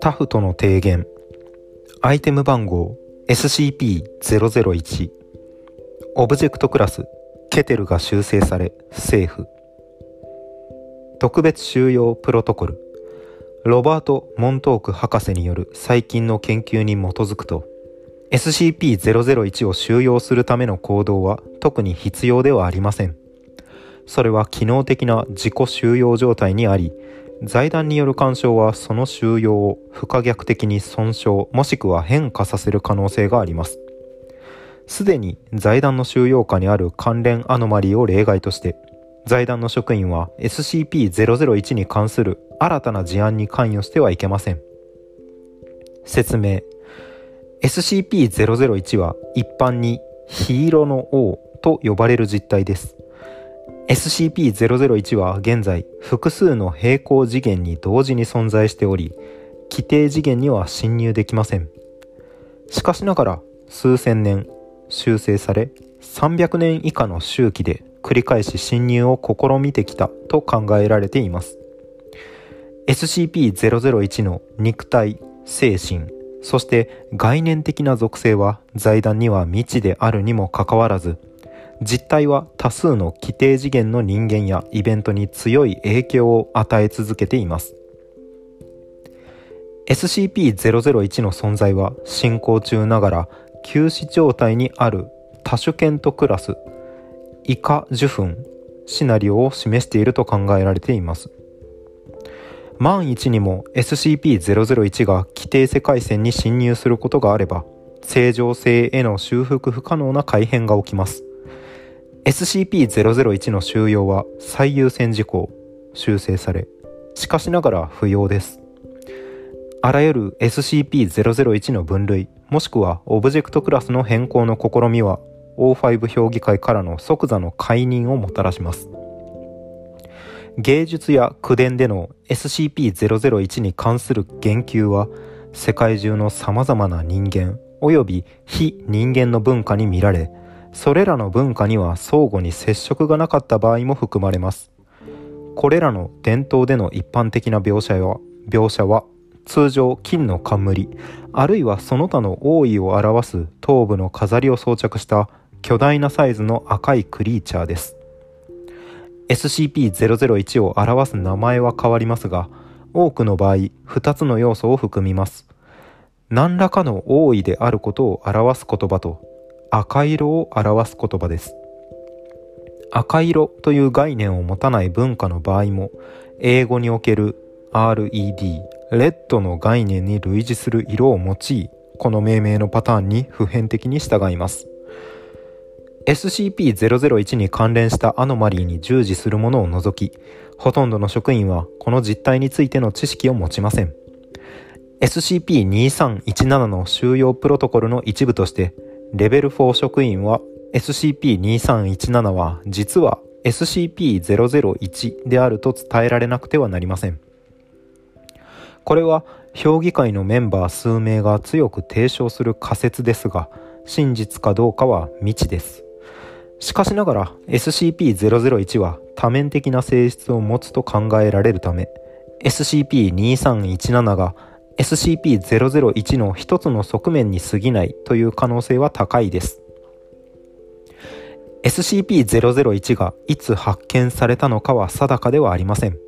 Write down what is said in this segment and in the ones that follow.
タフトの提言。アイテム番号 SCP-001 オブジェクトクラスケテルが修正されセーフ。特別収容プロトコル。ロバート・モントーク博士による最近の研究に基づくと SCP-001 を収容するための行動は特に必要ではありません。それは機能的な自己収容状態にあり財団による干渉はその収容を不可逆的に損傷もしくは変化させる可能性があります。すでに財団の収容下にある関連アノマリーを例外として財団の職員は SCP-001 に関する新たな事案に関与してはいけません。説明。SCP-001 は一般にヒーロの王と呼ばれる実態です。SCP-001 は現在複数の平行次元に同時に存在しており規定次元には侵入できません。しかしながら数千年修正され300年以下の周期で繰り返し侵入を試みてきたと考えられています。SCP-001 の肉体精神そして概念的な属性は財団には未知であるにもかかわらず実態は多数の規定次元の人間やイベントに強い影響を与え続けています。SCP-001 の存在は進行中ながら休止状態にある多種ケントクラスイカ受粉シナリオを示していると考えられています。万一にも SCP-001 が規定世界線に侵入することがあれば正常性への修復不可能な改変が起きます。SCP-001 の収容は最優先事項修正されしかしながら不要です。あらゆる SCP-001 の分類もしくはオブジェクトクラスの変更の試みは O5 評議会からの即座の解任をもたらします。芸術や口伝での SCP-001 に関する言及は世界中の様々な人間及び非人間の文化に見られそれらの文化には相互に接触がなかった場合も含まれます。これらの伝統での一般的な描写は描写は通常金の冠あるいはその他の王位を表す頭部の飾りを装着した巨大なサイズの赤いクリーチャーです。SCP-001 を表す名前は変わりますが多くの場合2つの要素を含みます。何らかの王位であることを表す言葉と赤色を表す言葉です。赤色という概念を持たない文化の場合も英語における RED レッドの概念に類似する色を用いこの命名のパターンに普遍的に従います。SCP-001 に関連したアノマリーに従事するものを除きほとんどの職員はこの実態についての知識を持ちません。SCP-2317 の収容プロトコルの一部としてレベル4職員は SCP-2317 は実は SCP-001 であると伝えられなくてはなりません。これは評議会のメンバー数名が強く提唱する仮説ですが、真実かどうかは未知です。しかしながら SCP-001 は多面的な性質を持つと考えられるため、SCP-2317 が SCP-001 の一つの側面に過ぎないという可能性は高いです。SCP-001 がいつ発見されたのかは定かではありません。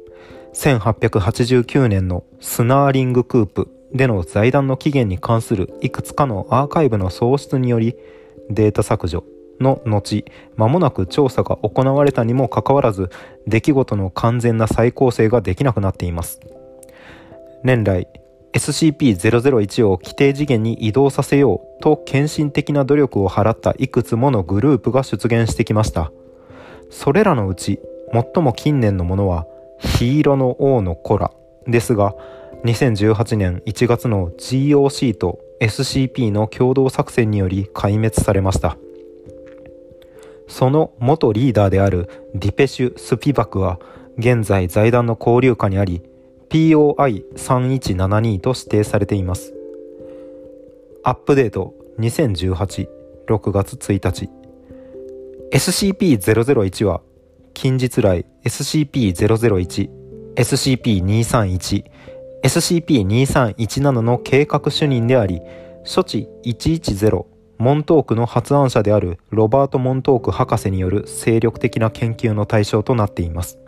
1889年のスナーリングクープでの財団の起源に関するいくつかのアーカイブの喪失によりデータ削除の後間もなく調査が行われたにもかかわらず出来事の完全な再構成ができなくなっています。年来 SCP-001 を規定次元に移動させようと献身的な努力を払ったいくつものグループが出現してきました。それらのうち最も近年のものはヒーローの王の子らですが2018年1月の GOC と SCP の共同作戦により壊滅されました。その元リーダーであるディペシュ・スピバクは現在財団の交流下にあり POI3172 と指定されています。アップデート2018 6月1日 SCP-001 は近日来 SCP-001、SCP-231、SCP-2317 の計画主任であり、処置110モントークの発案者であるロバート・モントーク博士による精力的な研究の対象となっています。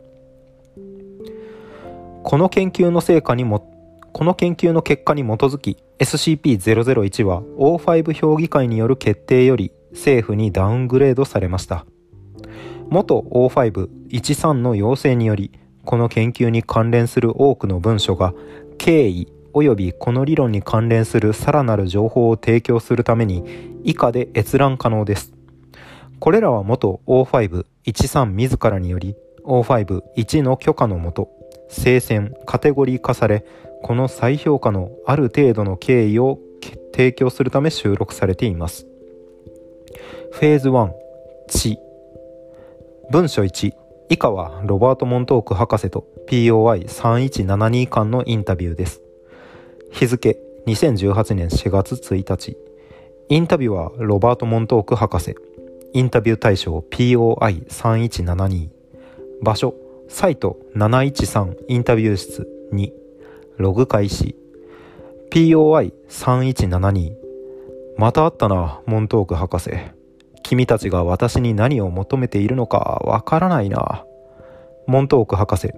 この研究の成果にもこの研究の結果に基づき SCP-001 は O5 評議会による決定より政府にダウングレードされました。元 O513 の要請によりこの研究に関連する多くの文書が経緯及びこの理論に関連するさらなる情報を提供するために以下で閲覧可能です。これらは元 O513 自らにより O51 の許可のもと聖戦カテゴリー化されこの再評価のある程度の経緯を提供するため収録されています。フェーズ1知文書1以下はロバート・モントーク博士と POI3172 間のインタビューです。日付2018年4月1日インタビューはロバート・モントーク博士。インタビュー対象 POI3172 場所サイト713インタビュー室2ログ開始。POI3172 また会ったなモントーク博士。君たちが私に何を求めているのかわからないな。モントーク博士。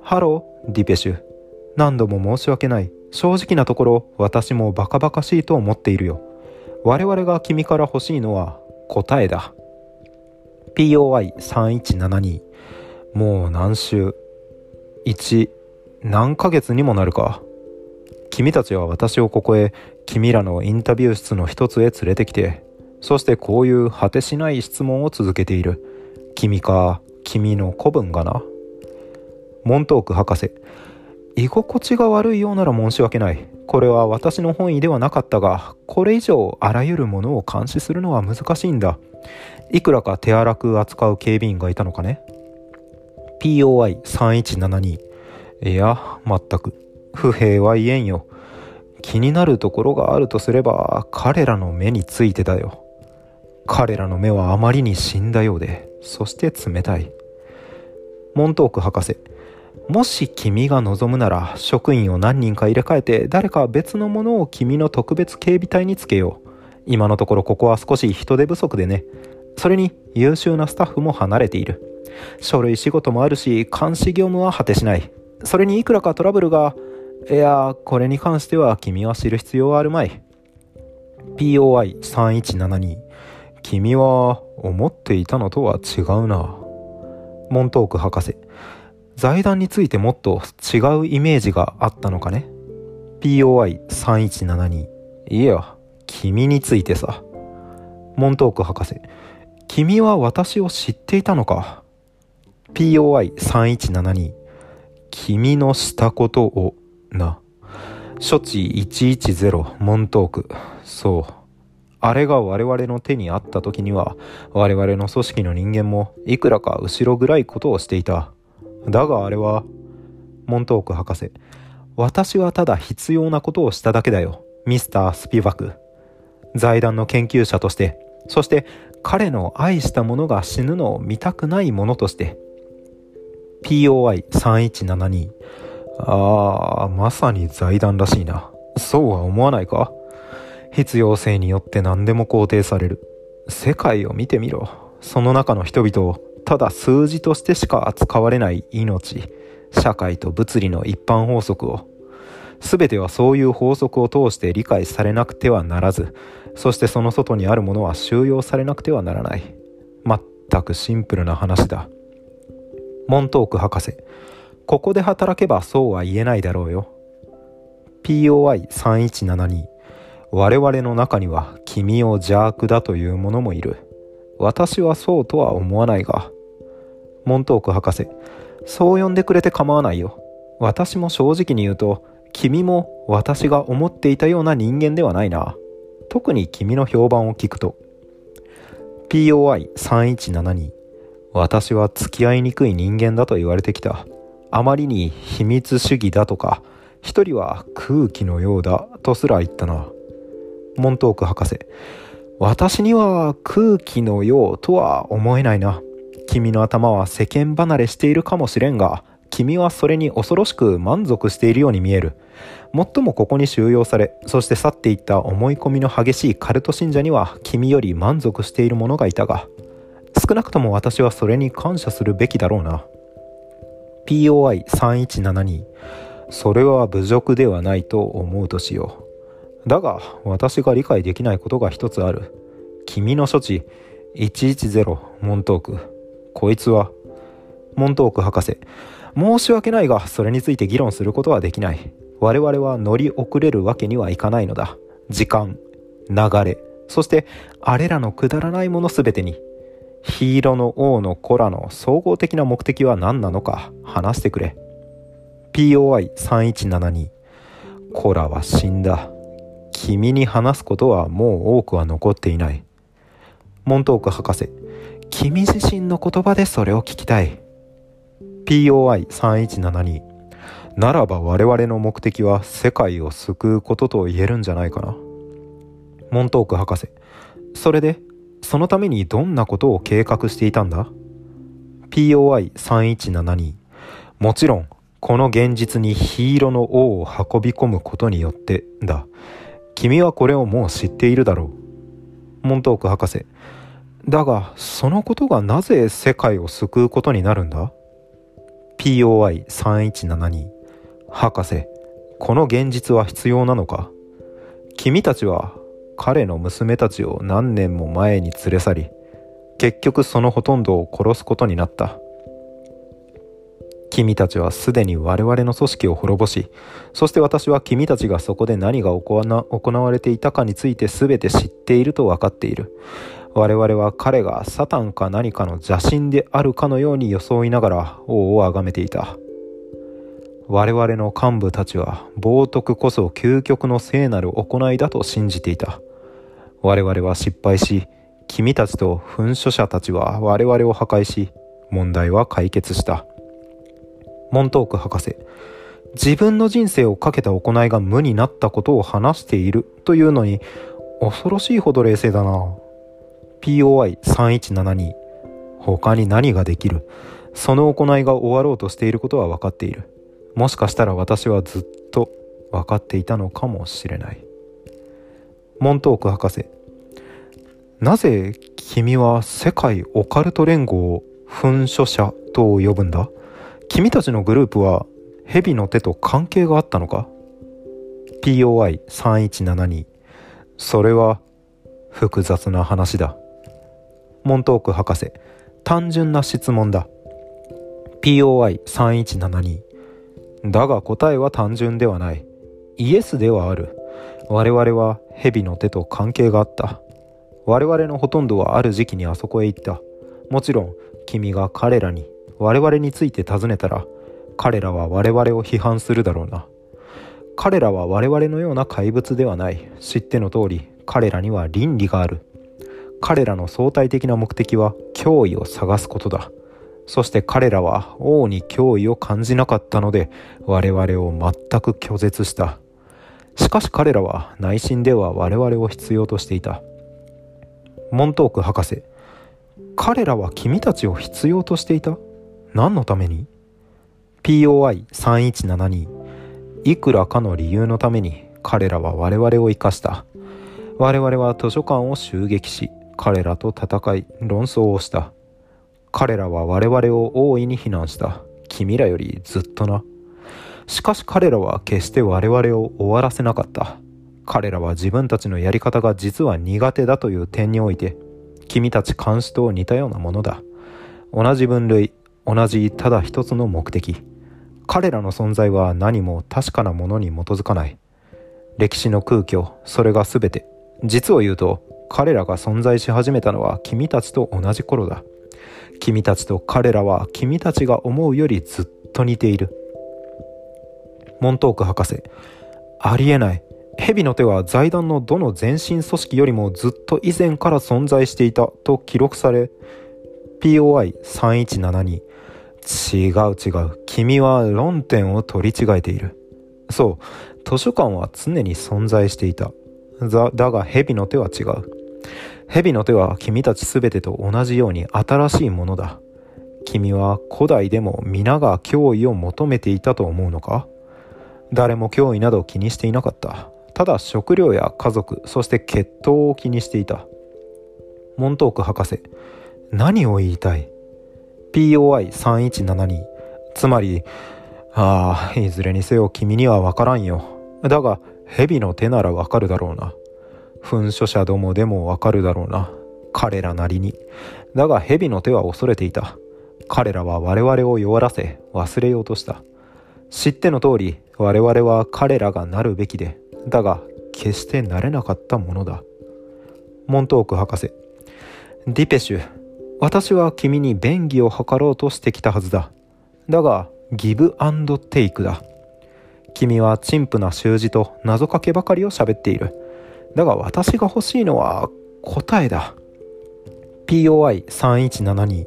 ハローディペシュ。何度も申し訳ない。正直なところ私もバカバカしいと思っているよ。我々が君から欲しいのは答えだ。POI3172 もう何週？1何ヶ月にもなるか。君たちは私をここへ君らのインタビュー室の一つへ連れてきてそしてこういう果てしない質問を続けている。君か君の子分がな。モントーク博士居心地が悪いようなら申し訳ない。これは私の本意ではなかったがこれ以上あらゆるものを監視するのは難しいんだ。いくらか手荒く扱う警備員がいたのかね。POI3172 いや全く。不平は言えんよ。気になるところがあるとすれば彼らの目についてだよ。彼らの目はあまりに死んだようでそして冷たい。モントーク博士。もし君が望むなら職員を何人か入れ替えて誰か別のものを君の特別警備隊につけよう。今のところここは少し人手不足でね。それに優秀なスタッフも離れている。書類仕事もあるし監視業務は果てしない。それにいくらかトラブルがいやこれに関しては君は知る必要はあるまい。POI3172 君は思っていたのとは違うな。モントーク博士。財団についてもっと違うイメージがあったのかね ?POI3172 いや君についてさ。モントーク博士。君は私を知っていたのか？POI3172 君のしたことをな。処置110モントーク。そう。あれが我々の手にあった時には我々の組織の人間もいくらか後ろ暗いことをしていた。だがあれはモントーク博士。私はただ必要なことをしただけだよミスター・スピバク。財団の研究者として。そして彼の愛した者が死ぬのを見たくない者として POI3172 ああまさに財団らしいな。そうは思わないか？必要性によって何でも肯定される。世界を見てみろ。その中の人々をただ数字としてしか扱われない命。社会と物理の一般法則を。全てはそういう法則を通して理解されなくてはならずそしてその外にあるものは収容されなくてはならない。全くシンプルな話だ。モントーク博士ここで働けばそうは言えないだろうよ。POI3172 我々の中には君を邪悪だという者もいる。私はそうとは思わないがモントーク博士そう呼んでくれて構わないよ。私も正直に言うと君も私が思っていたような人間ではないな。特に君の評判を聞くと。POI3172 私は付き合いにくい人間だと言われてきた。あまりに秘密主義だとか一人は空気のようだとすら言ったな。モントーク博士。私には空気のようとは思えないな。君の頭は世間離れしているかもしれんが、君はそれに恐ろしく満足しているように見える。もっともここに収容され、そして去っていった思い込みの激しいカルト信者には君より満足している者がいたが、少なくとも私はそれに感謝するべきだろうな。POI3172 それは侮辱ではないと思うとしよう。だが、私が理解できないことが一つある。君の処置、110モントーク。こいつは、モントーク博士。申し訳ないが、それについて議論することはできない。我々は乗り遅れるわけにはいかないのだ。時間、流れ、そしてあれらのくだらないものすべてに。ヒーローの王の子らの総合的な目的は何なのか話してくれ。POI3172 コラは死んだ。君に話すことはもう多くは残っていない。モントーク博士、君自身の言葉でそれを聞きたい。POI3172 ならば我々の目的は世界を救うことと言えるんじゃないかな。モントーク博士、それで、そのためにどんなことを計画していたんだ ?POI3172 もちろん、この現実にヒーロの王を運び込むことによってだ。君はこれをもう知っているだろう。モントーク博士。だが、そのことがなぜ世界を救うことになるんだ？?POI3172 博士、この現実は必要なのか？君たちは彼の娘たちを何年も前に連れ去り、結局そのほとんどを殺すことになった。君たちはすでに我々の組織を滅ぼし、そして私は君たちがそこで何が行われていたかについて全て知っていると分かっている。我々は彼がサタンか何かの邪神であるかのように装いながら王を崇めていた。我々の幹部たちは冒涜こそ究極の聖なる行いだと信じていた。我々は失敗し、君たちと噴書者たちは我々を破壊し、問題は解決した。モントーク博士、自分の人生をかけた行いが無になったことを話しているというのに、恐ろしいほど冷静だな。POI3172 他に何ができるその行いが終わろうとしていることは分かっている。もしかしたら私はずっと分かっていたのかもしれない。モントーク博士、なぜ君は世界オカルト連合を噴書者と呼ぶんだ？君たちのグループは蛇の手と関係があったのか ?POI3172 それは複雑な話だ。モントーク博士単純な質問だ。POI3172 だが答えは単純ではない。イエスではある。我々は蛇の手と関係があった。我々のほとんどはある時期にあそこへ行った。もちろん君が彼らに我々について尋ねたら彼らは我々を批判するだろうな彼らは我々のような怪物ではない知っての通り彼らには倫理がある彼らの相対的な目的は脅威を探すことだ。そして彼らは王に脅威を感じなかったので我々を全く拒絶した。しかし彼らは内心では我々を必要としていた。モントーク博士彼らは君たちを必要としていた？何のために ?POI3172 いくらかの理由のために彼らは我々を生かした。我々は図書館を襲撃し彼らと戦い論争をした。彼らは我々を大いに非難した。君らよりずっとな。しかし彼らは決して我々を終わらせなかった。彼らは自分たちのやり方が実は苦手だという点において君たち監視と似たようなものだ。同じ分類同じただ一つの目的。彼らの存在は何も確かなものに基づかない。歴史の空虚それが全て。実を言うと彼らが存在し始めたのは君たちと同じ頃だ君たちと彼らは君たちが思うよりずっと似ているモントーク博士ありえない蛇の手は財団のどの前身組織よりもずっと以前から存在していたと記録され POI3172 違う違う。君は論点を取り違えている。そう。図書館は常に存在していた。だだが蛇の手は違う。蛇の手は君たち全てと同じように新しいものだ。君は古代でも皆が脅威を求めていたと思うのか？誰も脅威など気にしていなかった。ただ食料や家族、そして血統を気にしていた。モントーク博士、何を言いたい ?POI3172。つまり、ああ、いずれにせよ君にはわからんよ。だが、蛇の手ならわかるだろうな。噴書者どもでもわかるだろうな。彼らなりに。だが蛇の手は恐れていた。彼らは我々を弱らせ忘れようとした。知っての通り我々は彼らがなるべきで、だが決してなれなかったものだ。モントーク博士。ディペシュ、私は君に便宜を図ろうとしてきたはずだ。だが、ギブアンドテイクだ。君は陳腐な習字と謎かけばかりを喋っている。だが私が欲しいのは答えだ。POI3172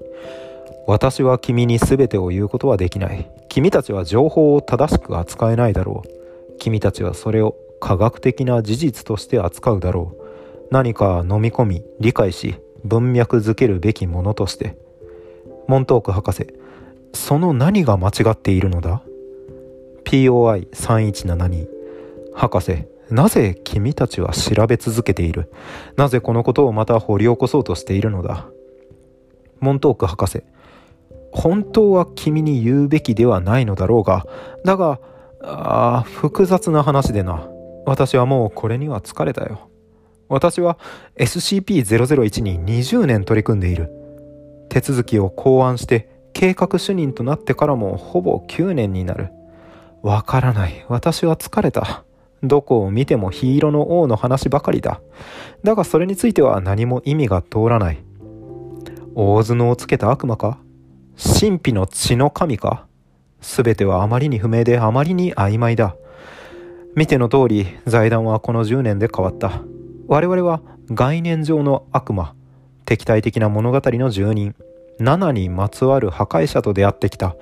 私は君に全てを言うことはできない。君たちは情報を正しく扱えないだろう。君たちはそれを科学的な事実として扱うだろう。何か飲み込み、理解し、文脈づけるべきものとして。モントーク博士、その何が間違っているのだ ?POI3172 博士、なぜ君たちは調べ続けている？なぜこのことをまた掘り起こそうとしているのだ？モントーク博士、本当は君に言うべきではないのだろうが、だが、ああ、複雑な話でな。私はもうこれには疲れたよ。私は SCP-001 に20年取り組んでいる。手続きを考案して計画主任となってからもほぼ9年になる。わからない。私は疲れた。どこを見てもヒーロの王の話ばかりだ。だがそれについては何も意味が通らない。大角をつけた悪魔か？神秘の血の神か？全てはあまりに不明であまりに曖昧だ。見ての通り財団はこの10年で変わった。我々は概念上の悪魔、敵対的な物語の住人、7にまつわる破壊者と出会ってきた。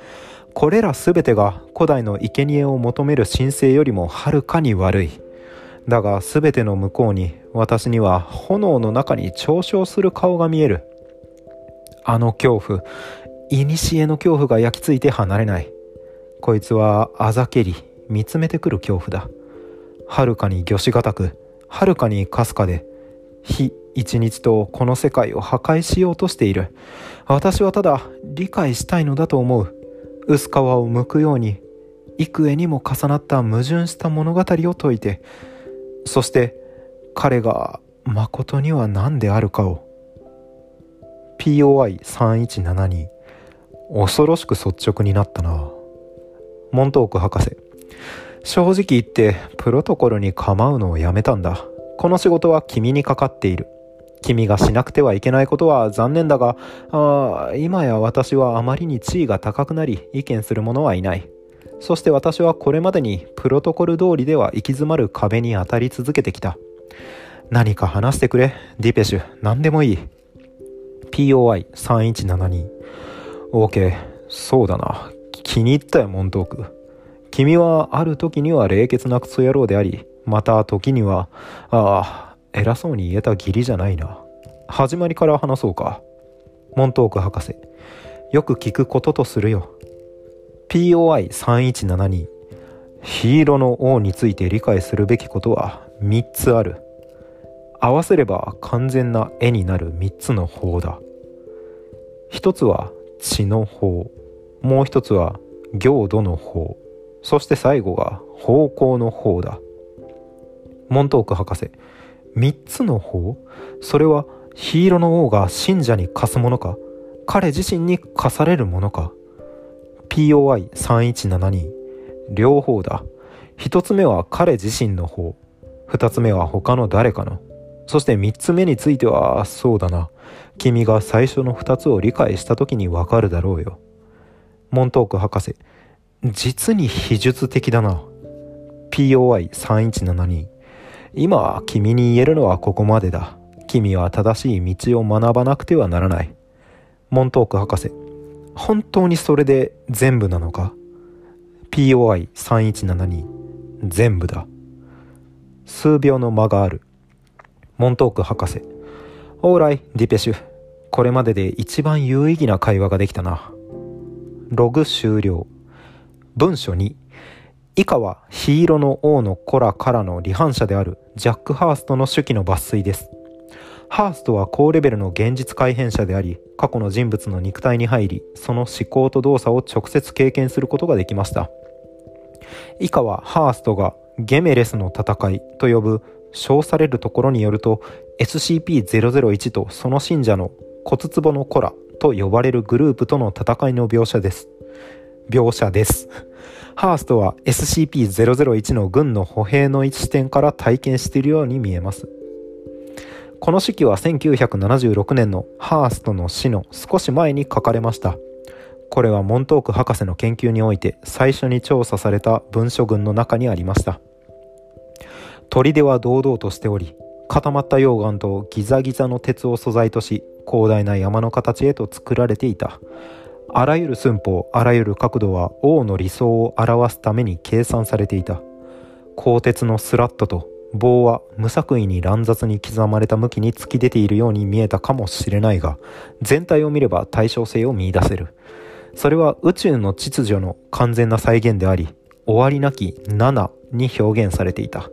これら全てが古代の生贄を求める神聖よりもはるかに悪い。だが全ての向こうに私には炎の中に嘲笑する顔が見える。あの恐怖、古の恐怖が焼き付いて離れない。こいつはあざけり、見つめてくる恐怖だ。はるかに魚しがたく、はるかにかすかで、日一日とこの世界を破壊しようとしている。私はただ理解したいのだと思う。薄皮を剥くように、幾重にも重なった矛盾した物語を解いて、そして彼が誠には何であるかを。POI3172 恐ろしく率直になったな。モントーク博士。正直言ってプロトコルに構うのをやめたんだ。この仕事は君にかかっている。君がしなくてはいけないことは残念だが、あ今や私はあまりに地位が高くなり意見する者はいない。そして私はこれまでにプロトコル通りでは行き詰まる壁に当たり続けてきた。何か話してくれ、ディペシュ、何でもいい。POI3172。OK、そうだな。気に入ったよ、モントーク。君はある時には冷血なクソ野郎であり、また時には、ああ、偉そうに言えた義理じゃないな。始まりから話そうか。モントーク博士。よく聞くこととするよ。POI3172。ヒーローの王について理解するべきことは3つある。合わせれば完全な絵になる3つの法だ。一つは血の法。もう一つは行度の法。そして最後が方向の方だ。モントーク博士。三つの方？それはヒーローの王が信者に貸すものか？彼自身に貸されるものか ?POI3172 両方だ。一つ目は彼自身の方。二つ目は他の誰かの。そして三つ目については、そうだな。君が最初の二つを理解した時にわかるだろうよ。モントーク博士。実に秘術的だな。POI3172。今、君に言えるのはここまでだ。君は正しい道を学ばなくてはならない。モントーク博士。本当にそれで全部なのか ?POI3172。全部だ。数秒の間がある。モントーク博士。オーライ、ディペシュ。これまでで一番有意義な会話ができたな。ログ終了。文書2。以下はヒーロの王の子らからの離反者であるジャック・ハーストの手記の抜粋です。ハーストは高レベルの現実改変者であり、過去の人物の肉体に入り、その思考と動作を直接経験することができました。以下はハーストがゲメレスの戦いと呼ぶ称されるところによると SCP-001 とその信者の骨壺の子らと呼ばれるグループとの戦いの描写です。描写です。ハーストは SCP-001 の軍の歩兵の視点から体験しているように見えます。この手記は1976年のハーストの死の少し前に書かれました。これはモントーク博士の研究において最初に調査された文書群の中にありました。砦は堂々としており、固まった溶岩とギザギザの鉄を素材とし、広大な山の形へと作られていた。あらゆる寸法、あらゆる角度は王の理想を表すために計算されていた。鋼鉄のスラットと棒は無作為に乱雑に刻まれた向きに突き出ているように見えたかもしれないが、全体を見れば対称性を見出せる。それは宇宙の秩序の完全な再現であり、終わりなき7に表現されていた。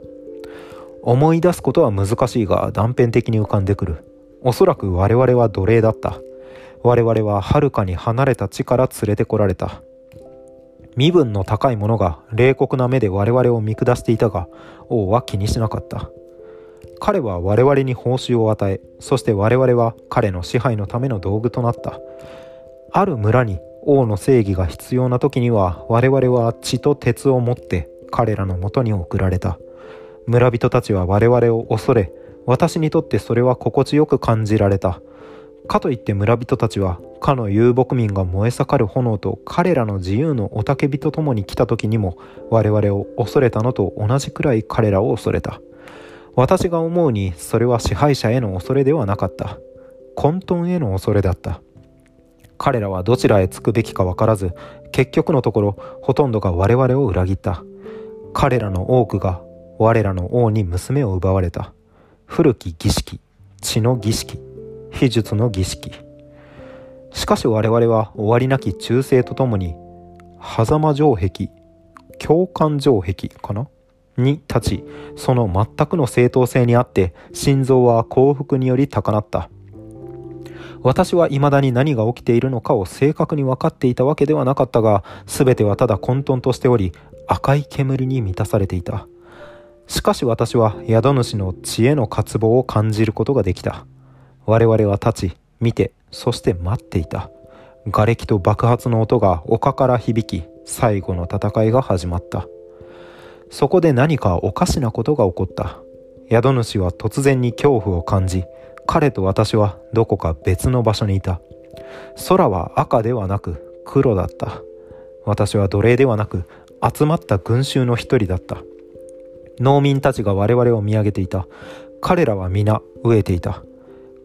思い出すことは難しいが断片的に浮かんでくる。おそらく我々は奴隷だった。我々は遥かに離れた地から連れてこられた。身分の高い者が冷酷な目で我々を見下していたが、王は気にしなかった。彼は我々に報酬を与え、そして我々は彼の支配のための道具となった。ある村に王の正義が必要な時には我々は血と鉄を持って彼らのもとに送られた村人たちは我々を恐れ私にとってそれは心地よく感じられたかといって村人たちはかの遊牧民が燃え盛る炎と彼らの自由の雄たけびとともに来た時にも我々を恐れたのと同じくらい彼らを恐れた。私が思うにそれは支配者への恐れではなかった。混沌への恐れだった。彼らはどちらへ着くべきか分からず結局のところほとんどが我々を裏切った。彼らの多くが我らの王に娘を奪われた。古き儀式血の儀式。秘術の儀式。しかし我々は終わりなき忠誠とともに狭間城壁共感城壁かな？に立ちその全くの正当性にあって心臓は幸福により高鳴った。私は未だに何が起きているのかを正確に分かっていたわけではなかったが全てはただ混沌としており赤い煙に満たされていた。しかし私は宿主の知恵の渇望を感じることができた。我々は立ち見てそして待っていた。瓦礫と爆発の音が丘から響き最後の戦いが始まった。そこで何かおかしなことが起こった。宿主は突然に恐怖を感じ彼と私はどこか別の場所にいた。空は赤ではなく黒だった。私は奴隷ではなく集まった群衆の一人だった。農民たちが我々を見上げていた。彼らは皆飢えていた。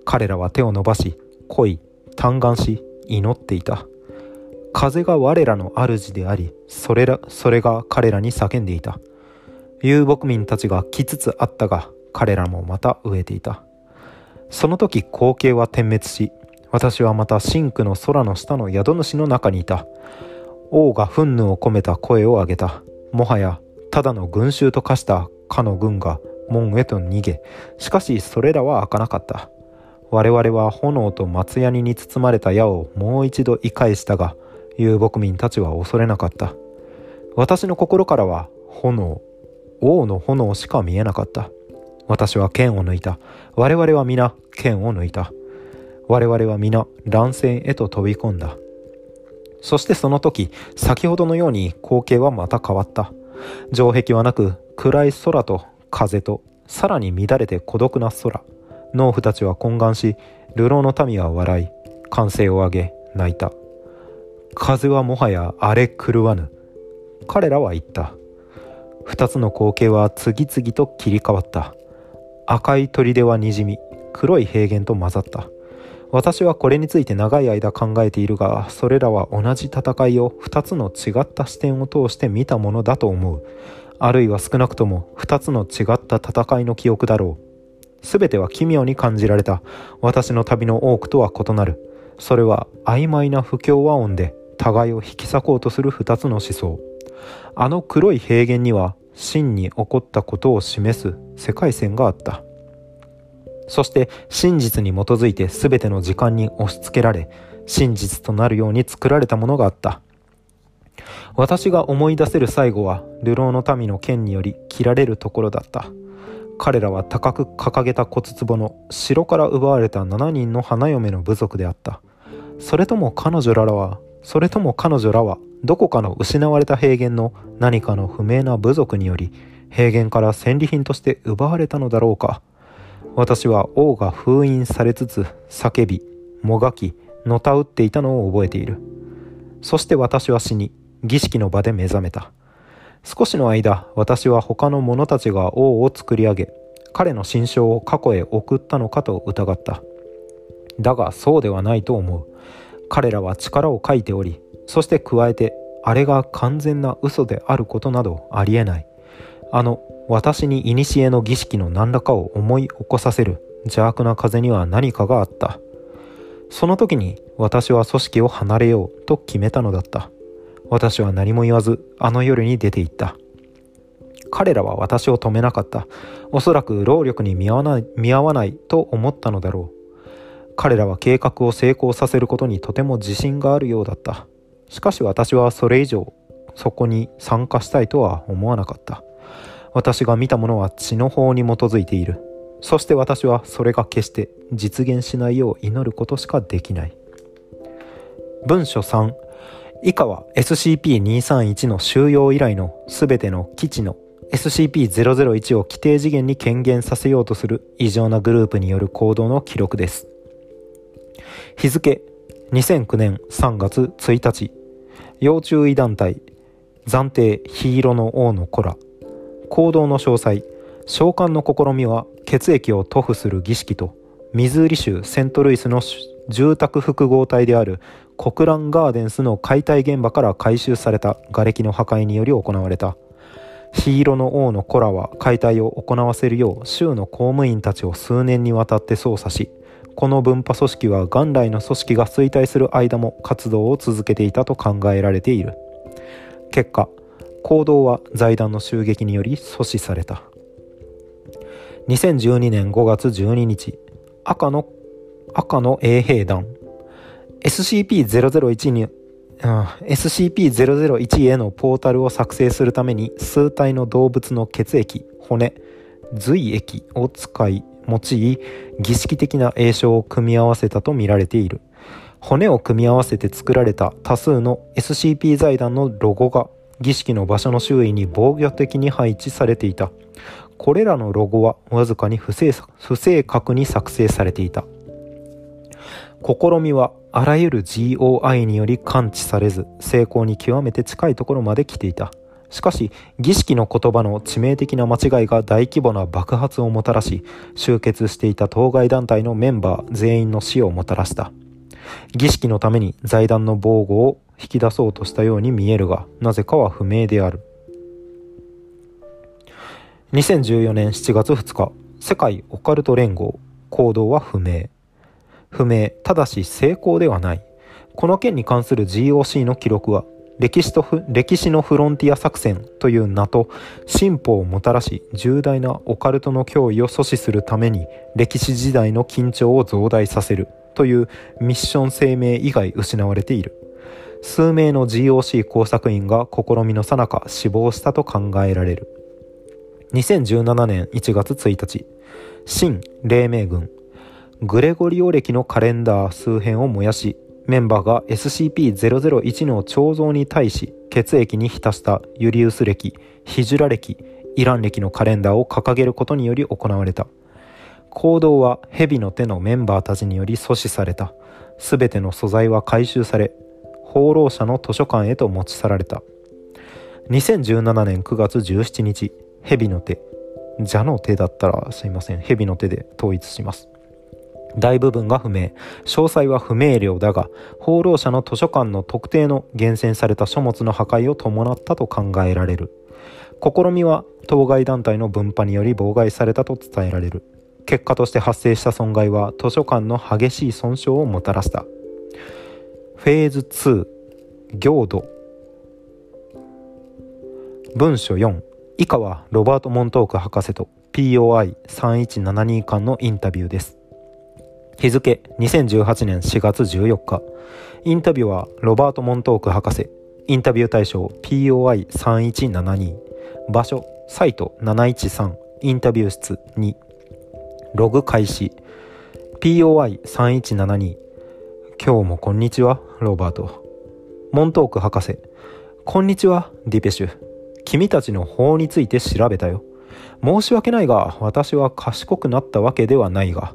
彼らは手を伸ばし恋嘆願し祈っていた。風が我らの主でありそれらそれが彼らに叫んでいた。遊牧民たちが来つつあったが彼らもまた飢えていた。その時光景は点滅し私はまた真空の空の下の宿主の中にいた。王が憤怒を込めた声を上げた。もはやただの群衆と化したかの軍が門へと逃げしかしそれらは開かなかった。我々は炎と松ヤニに包まれた矢をもう一度移返したが遊牧民たちは恐れなかった。私の心からは炎王の炎しか見えなかった。私は剣を抜いた。我々は皆剣を抜いた。我々は皆乱戦へと飛び込んだ。そしてその時先ほどのように光景はまた変わった。城壁はなく暗い空と風とさらに乱れて孤独な空。農夫たちは懇願し流浪の民は笑い歓声を上げ泣いた。風はもはや荒れ狂わぬ。彼らは言った。二つの光景は次々と切り替わった。赤い砦はにじみ黒い平原と混ざった。私はこれについて長い間考えているがそれらは同じ戦いを2つの違った視点を通して見たものだと思う。あるいは少なくとも2つの違った戦いの記憶だろう。全ては奇妙に感じられた。私の旅の多くとは異なる。それは曖昧な不協和音で互いを引き裂こうとする2つの思想。あの黒い平原には真に起こったことを示す世界線があった。そして真実に基づいて全ての時間に押し付けられ真実となるように作られたものがあった。私が思い出せる最後は流浪の民の剣により切られるところだった。彼らは高く掲げた骨壺の城から奪われた7人の花嫁の部族であった。それとも彼女らはそれとも彼女らはどこかの失われた平原の何かの不明な部族により平原から戦利品として奪われたのだろうか。私は王が封印されつつ叫びもがきのたうっていたのを覚えている。そして私は死に儀式の場で目覚めた。少しの間私は他の者たちが王を作り上げ彼の心象を過去へ送ったのかと疑った。だがそうではないと思う。彼らは力を書いておりそして加えてあれが完全な嘘であることなどありえない。あの私に古の儀式の何らかを思い起こさせる邪悪な風には何かがあった。その時に私は組織を離れようと決めたのだった。私は何も言わずあの夜に出て行った。彼らは私を止めなかった。おそらく労力に見合わない見合わないと思ったのだろう。彼らは計画を成功させることにとても自信があるようだった。しかし私はそれ以上そこに参加したいとは思わなかった。私が見たものは血の法に基づいている。そして私はそれが決して実現しないよう祈ることしかできない。文書3以下は SCP-231 の収容以来の全ての基地の SCP-001 を規定次元に権限させようとする異常なグループによる行動の記録です。日付2009年3月1日要注意団体暫定ヒーロの王の子ら行動の詳細召喚の試みは血液を塗布する儀式とミズーリ州セントルイスの住宅複合体であるコクランガーデンスの解体現場から回収された瓦礫の破壊により行われた。ヒーロの王のコラは解体を行わせるよう州の公務員たちを数年にわたって操作しこの分派組織は元来の組織が衰退する間も活動を続けていたと考えられている。結果行動は財団の襲撃により阻止された。2012年5月12日赤の赤の衛兵団 SCP-001 に SCP-001 へのポータルを作成するために数体の動物の血液骨髄液を使い用い儀式的な栄称を組み合わせたとみられている。骨を組み合わせて作られた多数の SCP 財団のロゴが儀式の場所の周囲に防御的に配置されていた。これらのロゴはわずかに不正不正確に作成されていた。試みはあらゆる GOI により感知されず成功に極めて近いところまで来ていた。しかし儀式の言葉の致命的な間違いが大規模な爆発をもたらし集結していた当該団体のメンバー全員の死をもたらした。儀式のために財団の防護を引き出そうとしたように見えるがなぜかは不明である。2014年7月2日世界オカルト連合行動は不明。不明ただし成功ではない。この件に関する GOC の記録は歴史と歴史のフロンティア作戦という名と進歩をもたらし重大なオカルトの脅威を阻止するために歴史時代の緊張を増大させるというミッション声明以外失われている。数名の GOC 工作員が試みの最中死亡したと考えられる。2017年1月1日新黎明軍グレゴリオ暦のカレンダー数編を燃やしメンバーが SCP-001 の彫像に対し血液に浸したユリウス暦ヒジュラ暦イラン暦のカレンダーを掲げることにより行われた。行動は蛇の手のメンバーたちにより阻止された。全ての素材は回収され放浪者の図書館へと持ち去られた。2017年9月17日蛇の手。蛇の手だったらすいません。蛇の手で統一します。大部分が不明。詳細は不明瞭だが放浪者の図書館の特定の厳選された書物の破壊を伴ったと考えられる。試みは当該団体の分派により妨害されたと伝えられる。結果として発生した損害は図書館の激しい損傷をもたらした。フェーズ2行度。文書4以下はロバート・モントーク博士と POI3172 間のインタビューです。日付2018年4月14日。インタビューはロバート・モントーク博士。インタビュー対象 POI3172 場所サイト713インタビュー室2ログ開始。POI3172 今日もこんにちはロバート。モントーク博士。こんにちはディペシュ。君たちの法について調べたよ。申し訳ないが私は賢くなったわけではないが。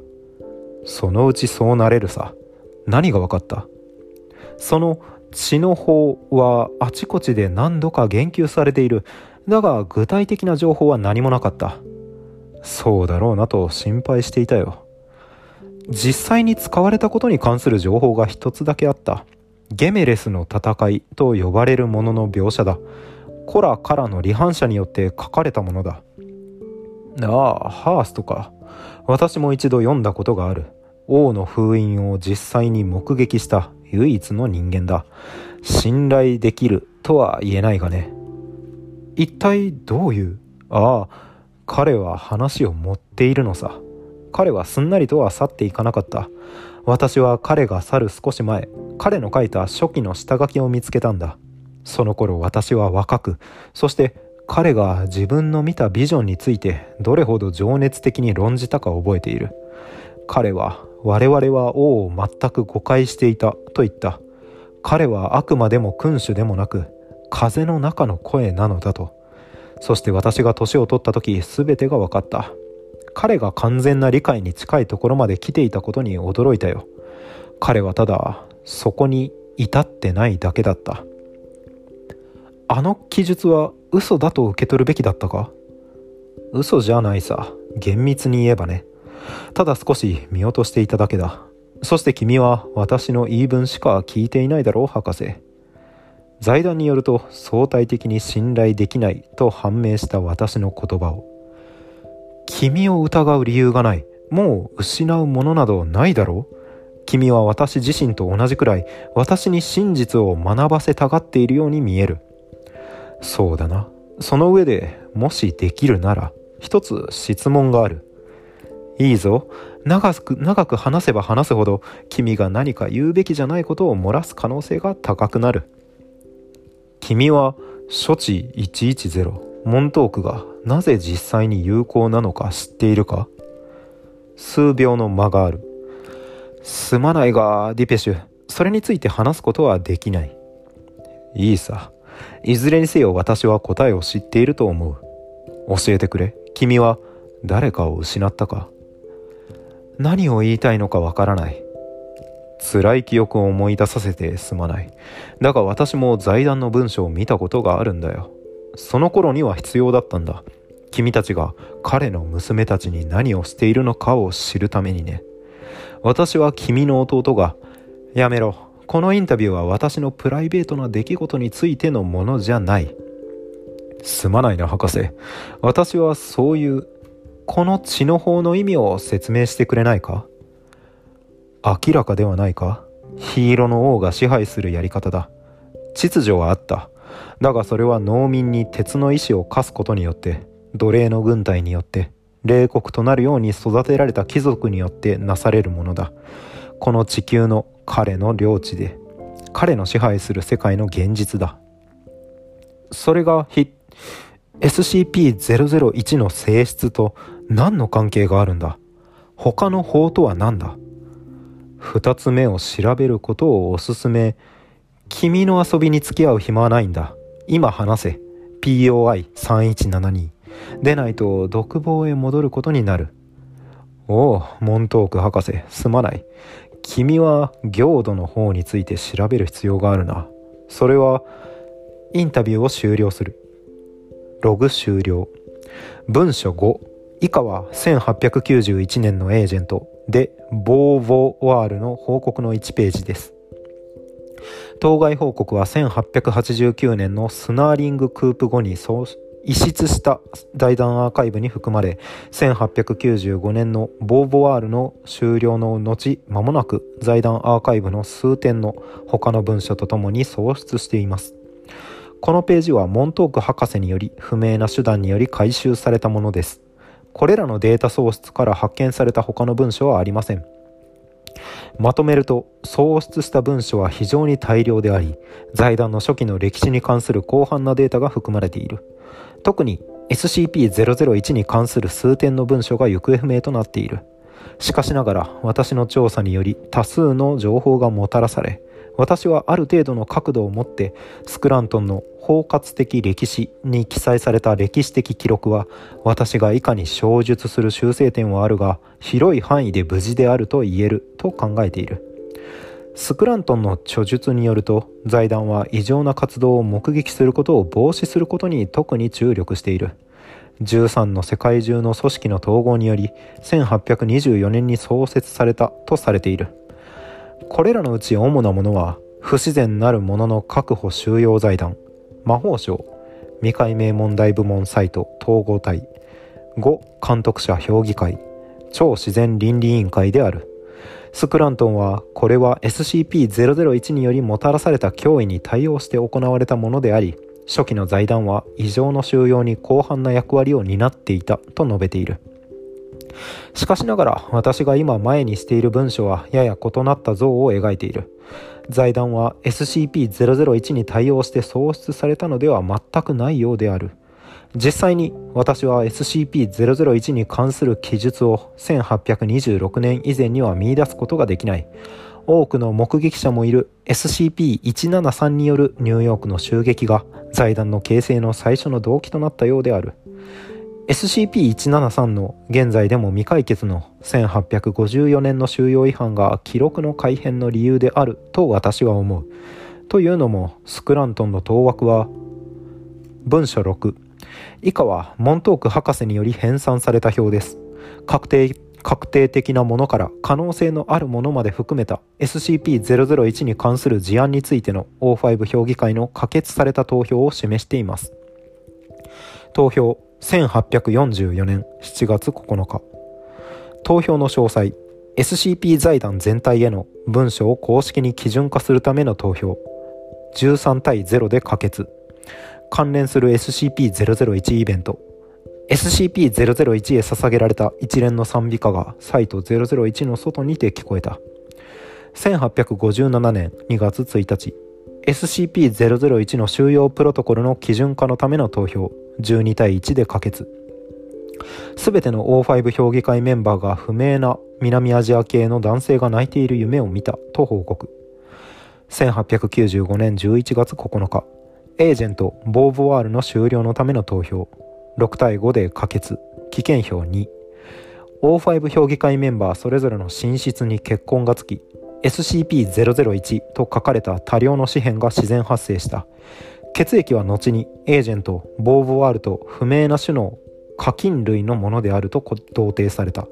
そのうちそうなれるさ。何が分かった？その血の法はあちこちで何度か言及されている。だが具体的な情報は何もなかった。そうだろうなと心配していたよ。実際に使われたことに関する情報が一つだけあった。ゲメレスの戦いと呼ばれるものの描写だ。コラからの離反者によって書かれたものだ。ああハーストか。私も一度読んだことがある。王の封印を実際に目撃した。唯一の人間だ。信頼できるとは言えないがね。一体どういう？ああ彼は話を持っているのさ。彼はすんなりとは去っていかなかった。私は彼が去る少し前彼の書いた初期の下書きを見つけたんだ。その頃私は若くそして彼が自分の見たビジョンについてどれほど情熱的に論じたか覚えている。彼は我々は王を全く誤解していたと言った。彼はあくまでも君主でもなく風の中の声なのだと。そして私が年を取った時全てが分かった。彼が完全な理解に近いところまで来ていたことに驚いたよ。彼はただそこに至ってないだけだった。あの記述は嘘だと受け取るべきだったか？嘘じゃないさ。厳密に言えばね。ただ少し見落としていただけだ。そして君は私の言い分しか聞いていないだろう博士。財団によると相対的に信頼できないと判明した私の言葉を。君を疑う理由がない。もう失うものなどないだろう。君は私自身と同じくらい私に真実を学ばせたがっているように見える。そうだな。その上でもしできるなら一つ質問がある。いいぞ。長く長く話せば話すほど君が何か言うべきじゃないことを漏らす可能性が高くなる。君は処置110モントークがなぜ実際に有効なのか知っているか。数秒の間がある。すまないがディペシュ。それについて話すことはできない。いいさ。いずれにせよ私は答えを知っていると思う教えてくれ君は誰かを失ったか何を言いたいのかわからない辛い記憶を思い出させてすまない。だが私も財団の文書を見たことがあるんだよ。その頃には必要だったんだ。君たちが彼の娘たちに何をしているのかを知るためにね。私は君の弟が、やめろ。このインタビューは私のプライベートな出来事についてのものじゃない。すまないな、博士。私はそういう、この血の方の意味を説明してくれないか？明らかではないか？黄色の王が支配するやり方だ。秩序はあった。だがそれは農民に鉄の意志を課すことによって奴隷の軍隊によって冷酷となるように育てられた貴族によってなされるものだ。この地球の彼の領地で彼の支配する世界の現実だ。それが SCP-001 の性質と何の関係があるんだ？他の法とは何だ？二つ目を調べることをおすすめ君の遊びに付き合う暇はないんだ。今話せ。POI3172 でないと独房へ戻ることになる。おおモントーク博士。すまない。君は行度の方について調べる必要があるな。それはインタビューを終了する。ログ終了。文書5以下は1891年のエージェント。でボーヴォワールの報告の1ページです。当該報告は1889年のスナーリングクープ後に遺失した財団アーカイブに含まれ1895年のボーヴォワールの終了の後間もなく財団アーカイブの数点の他の文書とともに喪失しています。このページはモントーク博士により不明な手段により回収されたものです。これらのデータ喪失から発見された他の文書はありません。まとめると喪失した文書は非常に大量であり財団の初期の歴史に関する広範なデータが含まれている。特に SCP-001 に関する数点の文書が行方不明となっている。しかしながら私の調査により多数の情報がもたらされ私はある程度の角度を持ってスクラントンの包括的歴史に記載された歴史的記録は私が以下に詳述する修正点はあるが広い範囲で無事であると言えると考えている。スクラントンの著述によると財団は異常な活動を目撃することを防止することに特に注力している。13の世界中の組織の統合により1824年に創設されたとされている。これらのうち主なものは不自然なるものの確保収容財団魔法省未解明問題部門サイト統合体5監督者評議会超自然倫理委員会である。スクラントンはこれは SCP-001 によりもたらされた脅威に対応して行われたものであり初期の財団は異常の収容に広範な役割を担っていたと述べている。しかしながら私が今前にしている文書はやや異なった像を描いている。財団は SCP-001 に対応して創出されたのでは全くないようである。実際に私は SCP-001 に関する記述を1826年以前には見出すことができない多くの目撃者もいる SCP-173 によるニューヨークの襲撃が財団の形成の最初の動機となったようである SCP-173 の現在でも未解決の1854年の収容違反が記録の改変の理由であると私は思う。というのもスクラントンの当枠は文書6以下はモントーク博士により編纂された表です。確定確定的なものから可能性のあるものまで含めた SCP-001 に関する事案についての O5 評議会の可決された投票を示しています。投票1844年7月9日投票の詳細 SCP 財団全体への文書を公式に基準化するための投票13対0で可決関連する SCP-001 イベント。SCP-001 へ捧げられた一連の賛美歌がサイト001の外にて聞こえた。1857年2月1日。SCP-001 の収容プロトコルの基準化のための投票。12対1で可決。すべての O5 評議会メンバーが不明な南アジア系の男性が泣いている夢を見たと報告。1895年11月9日。エージェントボーヴォワールの終了のための投票。6対5で可決。危険票2 O5 評議会メンバーそれぞれの寝室に血痕がつき SCP-001 と書かれた多量の紙片が自然発生した。血液は後にエージェントボーヴォワールと不明な種の課金類のものであると同定された。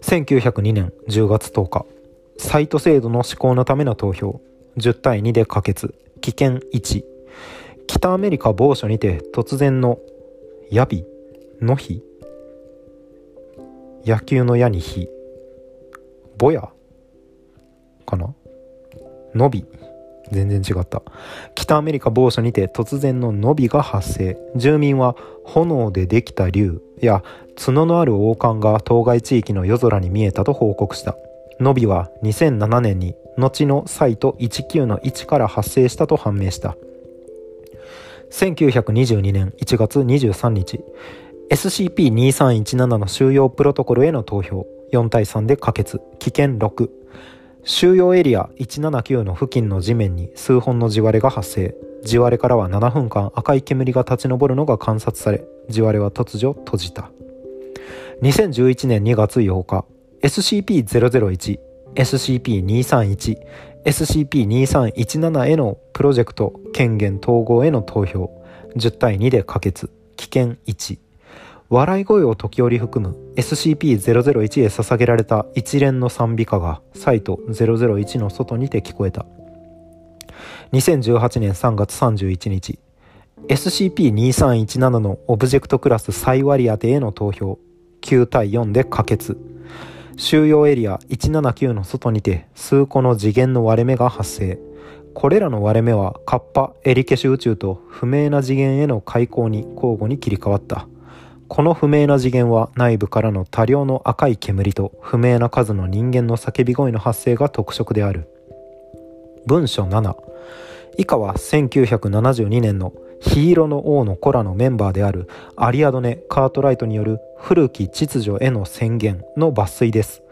1902年10月10日。サイト制度の施行のための投票。10対2で可決。危険1北アメリカ某所にて突然のヤビ。の日。野球の矢に火。ボヤかな？のび。全然違った。北アメリカ某所にて突然のノビが発生。住民は炎でできた竜。や角のある王冠が当該地域の夜空に見えたと報告した。ノビは2007年に後のサイト19の1から発生したと判明した。1922年1月23日、SCP-2317 の収容プロトコルへの投票4対3で可決、危険6。収容エリア179の付近の地面に数本の地割れが発生地割れからは7分間赤い煙が立ち上るのが観察され地割れは突如閉じた2011年2月8日 SCP-001 SCP-231 SCP-2317 へのプロジェクト権限統合への投票10対2で可決危険1笑い声を時折含む SCP-001 へ捧げられた一連の賛美歌がサイト001の外にて聞こえた。2018年3月31日 SCP-2317 のオブジェクトクラス再割り当てへの投票9対4で可決。収容エリア179の外にて数個の次元の割れ目が発生。これらの割れ目はカッパエリケシ宇宙と不明な次元への開口に交互に切り替わった。この不明な次元は内部からの多量の赤い煙と不明な数の人間の叫び声の発生が特色である。文書7以下は1972年のヒーロの王のコラのメンバーであるアリアドネ・カートライトによる古き秩序への宣言の抜粋です。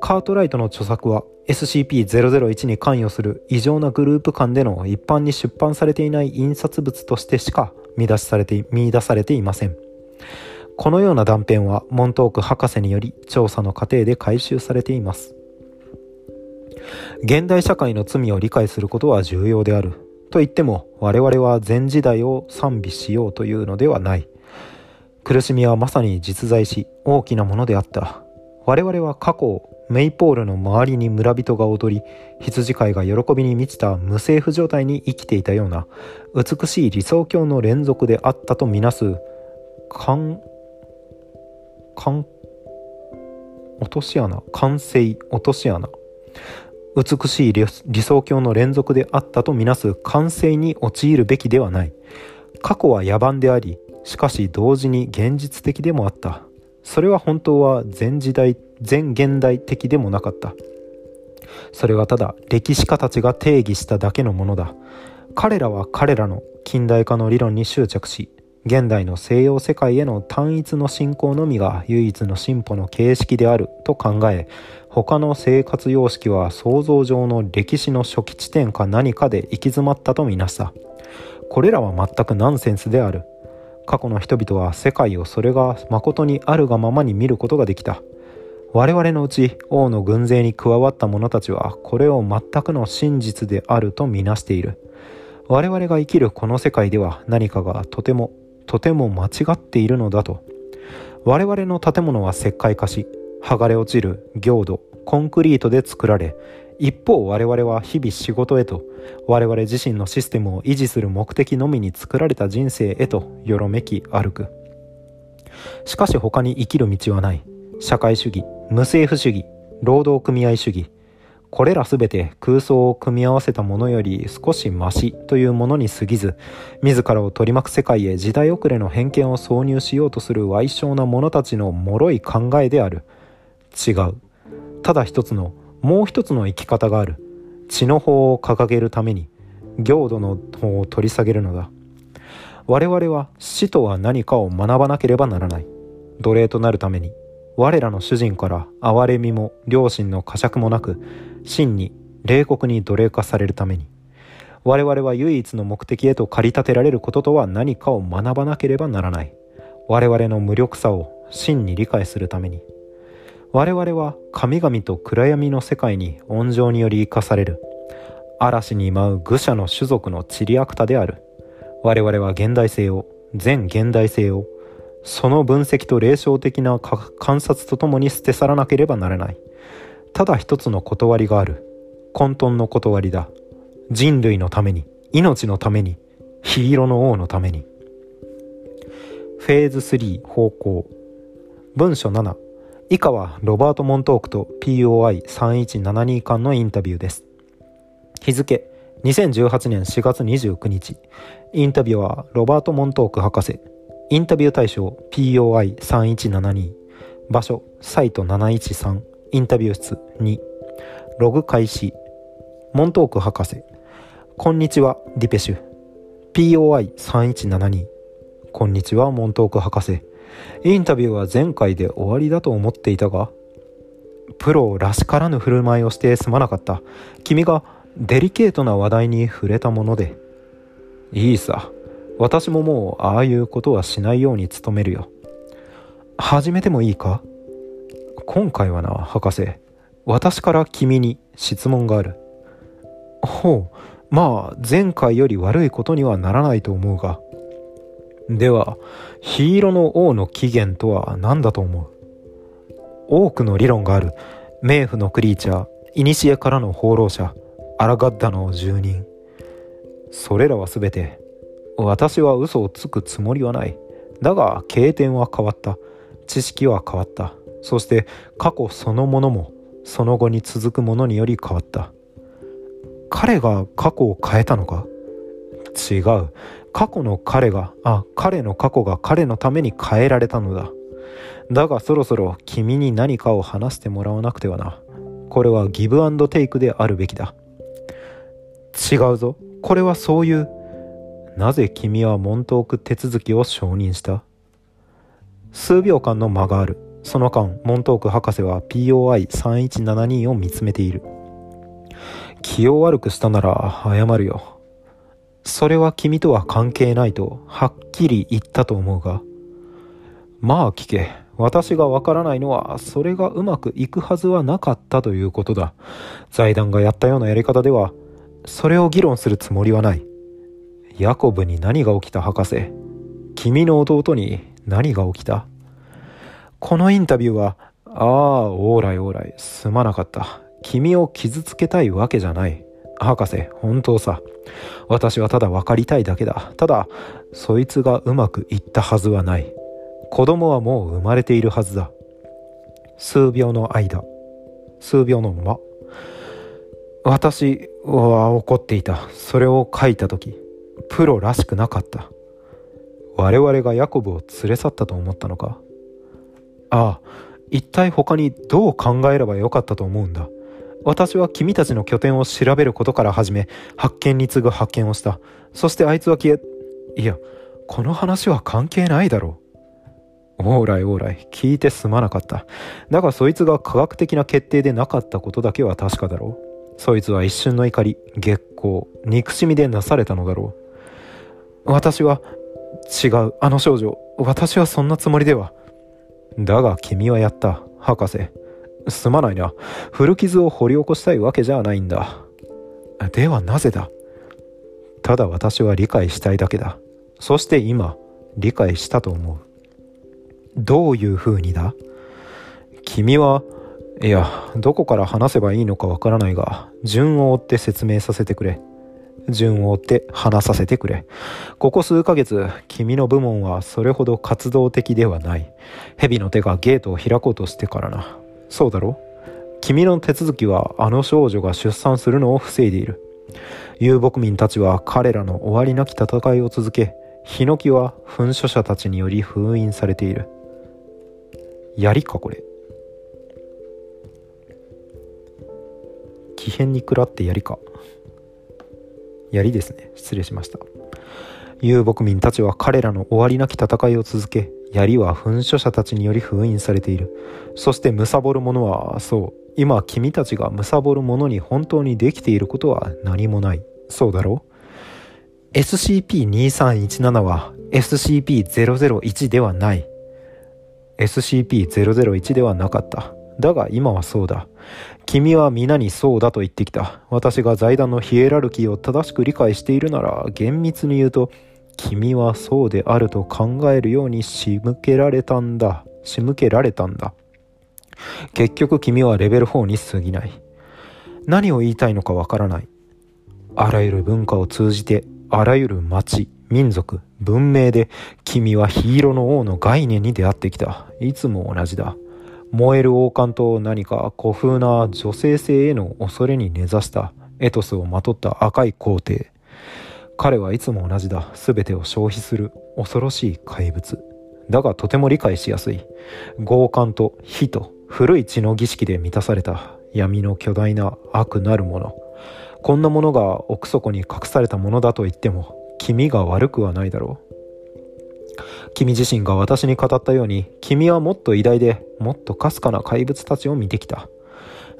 カートライトの著作は SCP-001 に関与する異常なグループ間での一般に出版されていない印刷物としてしか見出されて見出されていません。このような断片はモントーク博士により調査の過程で回収されています。現代社会の罪を理解することは重要である。と言っても我々は前時代を賛美しようというのではない。苦しみはまさに実在し大きなものであった。我々は過去メイポールの周りに村人が踊り羊飼いが喜びに満ちた無政府状態に生きていたような美しい理想郷の連続であったとみなす完完落とし穴完成落とし穴。美しい理想郷の連続であったとみなす完成に陥るべきではない。過去は野蛮でありしかし同時に現実的でもあった。それは本当は前時代前現代的でもなかった。それはただ歴史家たちが定義しただけのものだ。彼らは彼らの近代化の理論に執着し現代の西洋世界への単一の信仰のみが唯一の進歩の形式であると考え他の生活様式は想像上の歴史の初期地点か何かで行き詰まったとみなしたこれらは全くナンセンスである。過去の人々は世界をそれが誠にあるがままに見ることができた。我々のうち王の軍勢に加わった者たちはこれを全くの真実であるとみなしている。我々が生きるこの世界では何かがとてもとても間違っているのだと。我々の建物は石灰化し剥がれ落ちる行土コンクリートで作られ一方我々は日々仕事へと我々自身のシステムを維持する目的のみに作られた人生へとよろめき歩く。しかし他に生きる道はない。社会主義無政府主義労働組合主義。これらすべて空想を組み合わせたものより少しマシというものに過ぎず自らを取り巻く世界へ時代遅れの偏見を挿入しようとする歪小な者たちの脆い考えである。違う。ただ一つのもう一つの生き方がある。血の法を掲げるために行土の法を取り下げるのだ。我々は死とは何かを学ばなければならない。奴隷となるために我らの主人から憐れみも良心の呵責もなく真に冷酷に奴隷化されるために。我々は唯一の目的へと駆り立てられることとは何かを学ばなければならない。我々の無力さを真に理解するために。我々は神々と暗闇の世界に温情により生かされる。嵐に舞う愚者の種族のチリアクタである。我々は現代性を全現代性をその分析と霊障的な観察とともに捨て去らなければならない。ただ一つの断りがある。混沌の断りだ。人類のために命のために黄色の王のために。フェーズ3方向。文書7以下はロバート・モントークと POI3172 間のインタビューです。日付2018年4月29日インタビューはロバート・モントーク博士。インタビュー対象 POI3172 場所サイト713インタビュー室2ログ開始。モントーク博士。こんにちはディペシュ。POI3172 こんにちはモントーク博士。インタビューは前回で終わりだと思っていたがプロらしからぬ振る舞いをしてすまなかった。君がデリケートな話題に触れたものでいいさ。私ももうああいうことはしないように努めるよ。始めてもいいか？今回はな博士。私から君に質問がある。ほう。まあ前回より悪いことにはならないと思うが。ではヒーロの王の起源とは何だと思う？多くの理論がある冥府のクリーチャー古からの放浪者アラガッダの住人それらは全て私は嘘をつくつもりはない。だが、経験は変わった。知識は変わった。そして過去そのものもその後に続くものにより変わった。彼が過去を変えたのか？違う。過去の彼が、あ、彼の過去が彼のために変えられたのだ。だがそろそろ君に何かを話してもらわなくてはな。これはギブアンドテイクであるべきだ。違うぞ。これはそういう。なぜ君はモントーク手続きを承認した？数秒間の間がある。その間、モントーク博士は POI3172 を見つめている。気を悪くしたなら謝るよ。それは君とは関係ないとはっきり言ったと思うが。まあ聞け。私がわからないのは、それがうまくいくはずはなかったということだ。財団がやったようなやり方では、それを議論するつもりはない。ヤコブに何が起きた博士。君の弟に何が起きたこのインタビューは、ああ、オーライオーライ、すまなかった。君を傷つけたいわけじゃない。博士、本当さ。私はただ分かりたいだけだ。ただ、そいつがうまくいったはずはない。子供はもう生まれているはずだ。数秒の間、数秒の間。私は怒っていた。それを書いた時、プロらしくなかった。我々がヤコブを連れ去ったと思ったのかああ、一体他にどう考えればよかったと思うんだ。私は君たちの拠点を調べることから始め、発見に次ぐ発見をした。そしてあいつは消え、いや、この話は関係ないだろう。オーライオーライ、聞いてすまなかった。だがそいつが科学的な決定でなかったことだけは確かだろう。そいつは一瞬の怒り、月光、憎しみでなされたのだろう。私は、違う、あの少女、私はそんなつもりでは。だが君はやった、博士。すまないな。古傷を掘り起こしたいわけじゃないんだ。ではなぜだ？ただ私は理解したいだけだ。そして今、理解したと思う。どういう風にだ？君は、いや、どこから話せばいいのかわからないが、順を追って説明させてくれ。順を追って話させてくれ。ここ数ヶ月、君の部門はそれほど活動的ではない。蛇の手がゲートを開こうとしてからな。そうだろ？君の手続きはあの少女が出産するのを防いでいる。遊牧民たちは彼らの終わりなき戦いを続け、ヒノキは噴射者たちにより封印されている。槍かこれ。奇変に食らって槍か。槍ですね。失礼しました。遊牧民たちは彼らの終わりなき戦いを続け、槍は噴射者たちにより封印されている。そして貪る者は、そう、今君たちが貪る者に本当にできていることは何もない。そうだろう ?SCP-2317 は SCP-001 ではない。SCP-001 ではなかった。だが今はそうだ。君は皆にそうだと言ってきた。私が財団のヒエラルキーを正しく理解しているなら、厳密に言うと、君はそうであると考えるように仕向けられたんだ。仕向けられたんだ。結局君はレベル4に過ぎない。何を言いたいのかわからない。あらゆる文化を通じて、あらゆる町、民族、文明で、君はヒーローの王の概念に出会ってきた。いつも同じだ。燃える王冠と何か古風な女性性への恐れに根ざしたエトスをまとった赤い皇帝。彼はいつも同じだ。全てを消費する恐ろしい怪物。だがとても理解しやすい。強姦と火と古い血の儀式で満たされた闇の巨大な悪なるもの。こんなものが奥底に隠されたものだと言っても、君が悪くはないだろう。君自身が私に語ったように、君はもっと偉大で、もっとかすかな怪物たちを見てきた。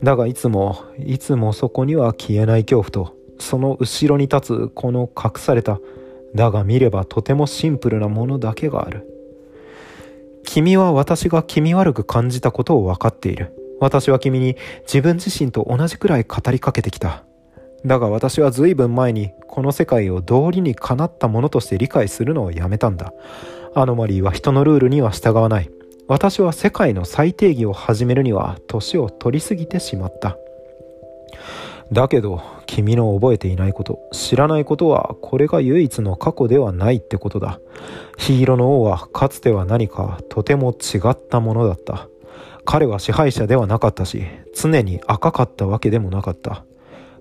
だがいつも、いつもそこには消えない恐怖と、その後ろに立つこの隠されただが見ればとてもシンプルなものだけがある。君は私が気味悪く感じたことを分かっている。私は君に自分自身と同じくらい語りかけてきた。だが私は随分前にこの世界を道理にかなったものとして理解するのをやめたんだ。アノマリーは人のルールには従わない。私は世界の再定義を始めるには年を取りすぎてしまった。だけど君の覚えていないこと知らないことはこれが唯一の過去ではないってことだ。ヒーローの王はかつては何かとても違ったものだった。彼は支配者ではなかったし常に赤かったわけでもなかった。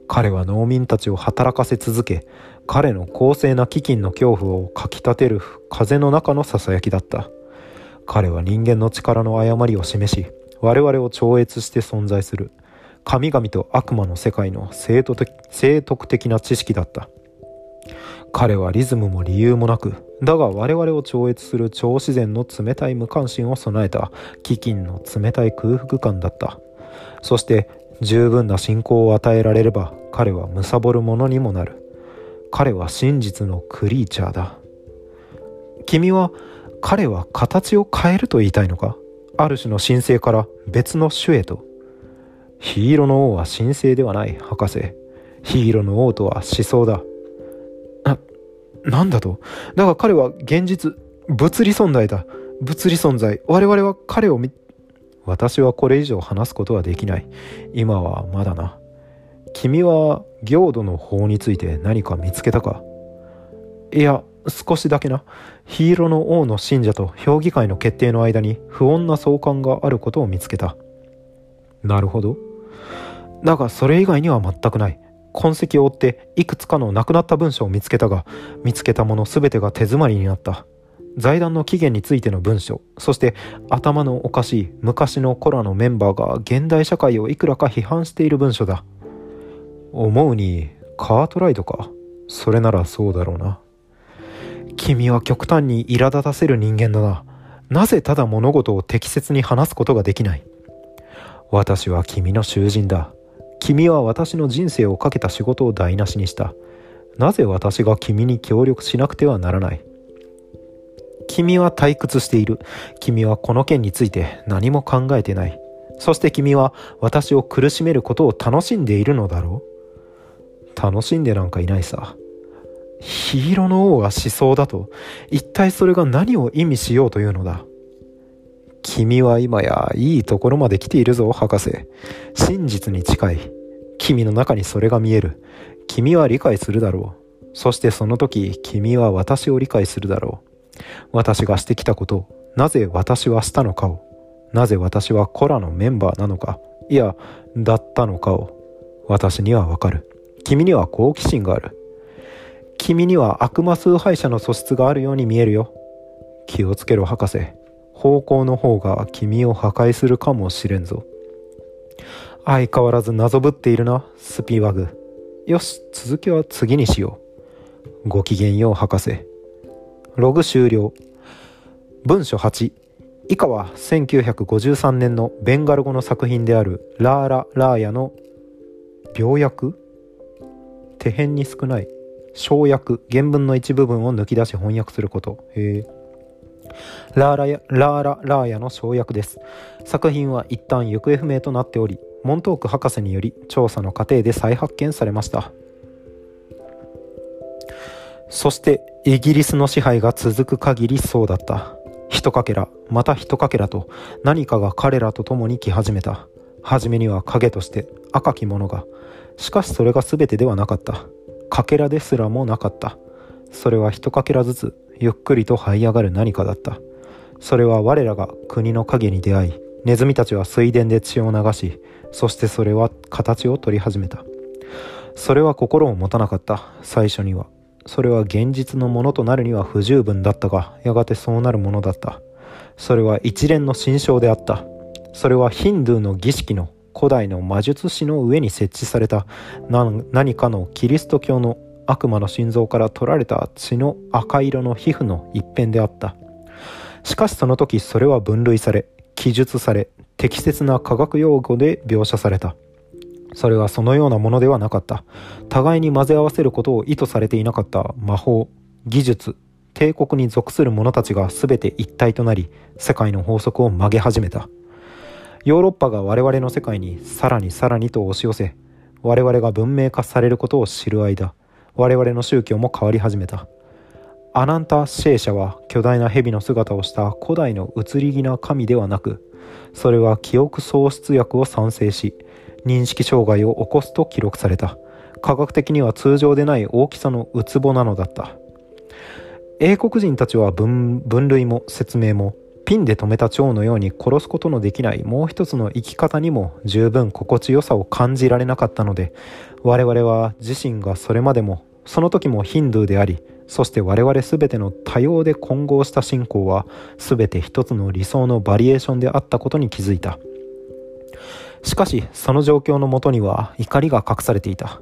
彼は農民たちを働かせ続け彼の公正な飢饉の恐怖をかきたてる風の中のささやきだった。彼は人間の力の誤りを示し我々を超越して存在する。神々と悪魔の世界の生徳的な知識だった。彼はリズムも理由もなくだが我々を超越する超自然の冷たい無関心を備えた飢饉の冷たい空腹感だった。そして十分な信仰を与えられれば彼は貪るものにもなる。彼は真実のクリーチャーだ。君は彼は形を変えると言いたいのか？ある種の神聖から別の種へと。ヒーローの王は神聖ではない博士。ヒーローの王とは思想だ。ななんだと？だが彼は現実物理存在だ。物理存在。我々は彼を見私はこれ以上話すことはできない。今はまだな。君は行土の法について何か見つけたか？いや少しだけな。ヒーローの王の信者と評議会の決定の間に不穏な相関があることを見つけた。なるほど。だがそれ以外には全くない。痕跡を追っていくつかの亡くなった文書を見つけたが見つけたもの全てが手詰まりになった。財団の起源についての文書そして頭のおかしい昔のコラのメンバーが現代社会をいくらか批判している文書だ。思うにカートライドか。それならそうだろうな。君は極端に苛立たせる人間だな。なぜただ物事を適切に話すことができない。私は君の囚人だ。君は私の人生をかけた仕事を台無しにした。なぜ私が君に協力しなくてはならない君は退屈している。君はこの件について何も考えてない。そして君は私を苦しめることを楽しんでいるのだろう楽しんでなんかいないさ。ヒーローの王が思想だと一体それが何を意味しようというのだ君は今やいいところまで来ているぞ博士。真実に近い。君の中にそれが見える。君は理解するだろう。そしてその時君は私を理解するだろう。私がしてきたことなぜ私はしたのかを。なぜ私はコラのメンバーなのか。いやだったのかを。私にはわかる。君には好奇心がある。君には悪魔崇拝者の素質があるように見えるよ。気をつけろ博士。方向の方が君を破壊するかもしれんぞ。相変わらず謎ぶっているな、スピワグ。よし、続きは次にしよう。ごきげんよう博士。ログ終了。文書8。以下は1953年のベンガル語の作品であるラーラ・ラーヤの病薬？手辺に少ない省略原文の一部分を抜き出し翻訳することへえラーララーラ・ラーヤの省略です。作品は一旦行方不明となっておりモントーク博士により調査の過程で再発見されました。そしてイギリスの支配が続く限りそうだった。一かけらまた一かけらと何かが彼らと共に来始めた。初めには影として赤きものが。しかしそれが全てではなかった。かけらですらもなかった。それは一かけらずつゆっくりと這い上がる何かだった。それは我らが国の影に出会いネズミたちは水田で血を流しそしてそれは形を取り始めた。それは心を持たなかった。最初には。それは現実のものとなるには不十分だったがやがてそうなるものだった。それは一連の心象であった。それはヒンドゥーの儀式の古代の魔術師の上に設置された。何かのキリスト教の悪魔の心臓から取られた血の赤色の皮膚の一辺であった。しかしその時それは分類され記述され適切な科学用語で描写された。それはそのようなものではなかった。互いに混ぜ合わせることを意図されていなかった。魔法技術帝国に属する者たちが全て一体となり世界の法則を曲げ始めた。ヨーロッパが我々の世界にさらにさらにと押し寄せ我々が文明化されることを知る間我々の宗教も変わり始めた。アナンタ・シェーシャは巨大な蛇の姿をした古代の移り気な神ではなくそれは記憶喪失薬を賛成し認識障害を起こすと記録された。科学的には通常でない大きさのウツボなのだった。英国人たちは分類も説明もピンで止めた蝶のように殺すことのできないもう一つの生き方にも十分心地よさを感じられなかったので我々は自身がそれまでもその時もヒンドゥーでありそして我々全ての多様で混合した信仰は全て一つの理想のバリエーションであったことに気づいた。しかしその状況のもとには怒りが隠されていた。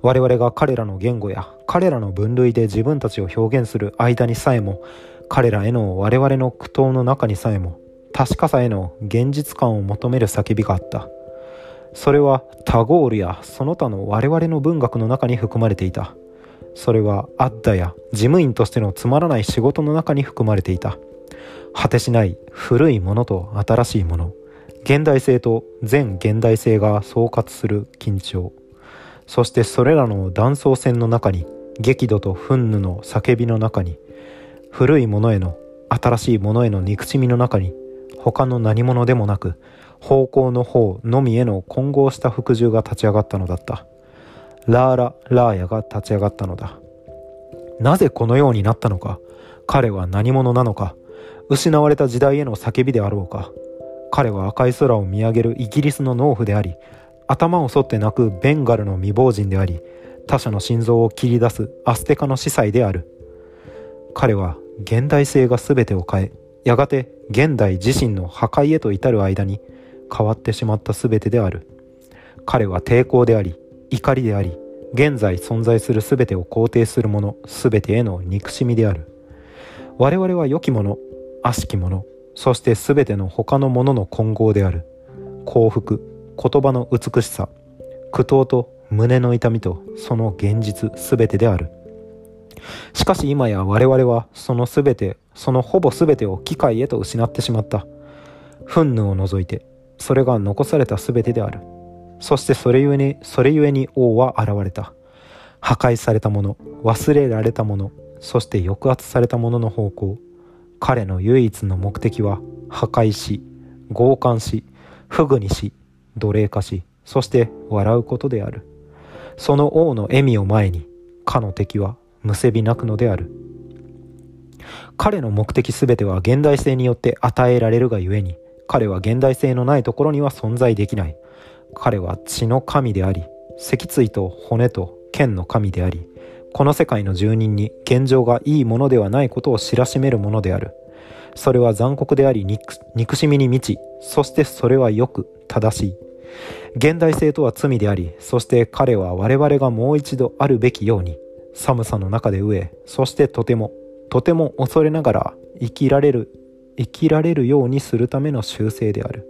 我々が彼らの言語や彼らの分類で自分たちを表現する間にさえも彼らへの我々の苦闘の中にさえも確かさへの現実感を求める叫びがあった。それはタゴールやその他の我々の文学の中に含まれていた。それはアッダや事務員としてのつまらない仕事の中に含まれていた。果てしない古いものと新しいもの現代性と全現代性が総括する緊張。そしてそれらの断層線の中に激怒と憤怒の叫びの中に古いものへの新しいものへの憎しみの中に他の何者でもなく方向の方のみへの混合した服従が立ち上がったのだった。ラーラ・ラーヤが立ち上がったのだ。なぜこのようになったのか？彼は何者なのか？失われた時代への叫びであろうか？彼は赤い空を見上げるイギリスの農夫であり頭を反って泣くベンガルの未亡人であり他者の心臓を切り出すアステカの司祭である。彼は現代性が全てを変えやがて現代自身の破壊へと至る間に変わってしまった全てである。彼は抵抗であり怒りであり現在存在する全てを肯定するもの全てへの憎しみである。我々は良きもの悪しきものそして全ての他のものの混合である。幸福言葉の美しさ苦闘と胸の痛みとその現実全てである。しかし今や我々はその全てそのほぼ全てを機械へと失ってしまった。憤怒を除いてそれが残された全てである。そしてそれゆえにそれゆえに王は現れた。破壊されたもの忘れられたものそして抑圧されたものの方向。彼の唯一の目的は破壊し強姦し不具にし奴隷化しそして笑うことである。その王の笑みを前にかの敵はむせび泣くのである。彼の目的すべては現代性によって与えられるがゆえに彼は現代性のないところには存在できない。彼は血の神であり脊椎と骨と剣の神でありこの世界の住人に現状がいいものではないことを知らしめるものである。それは残酷であり憎しみに満ち、そしてそれはよく正しい。現代性とは罪であり、そして彼は我々がもう一度あるべきように、寒さの中で飢え、そしてとても、とても恐れながら生きられる、生きられるようにするための修正である。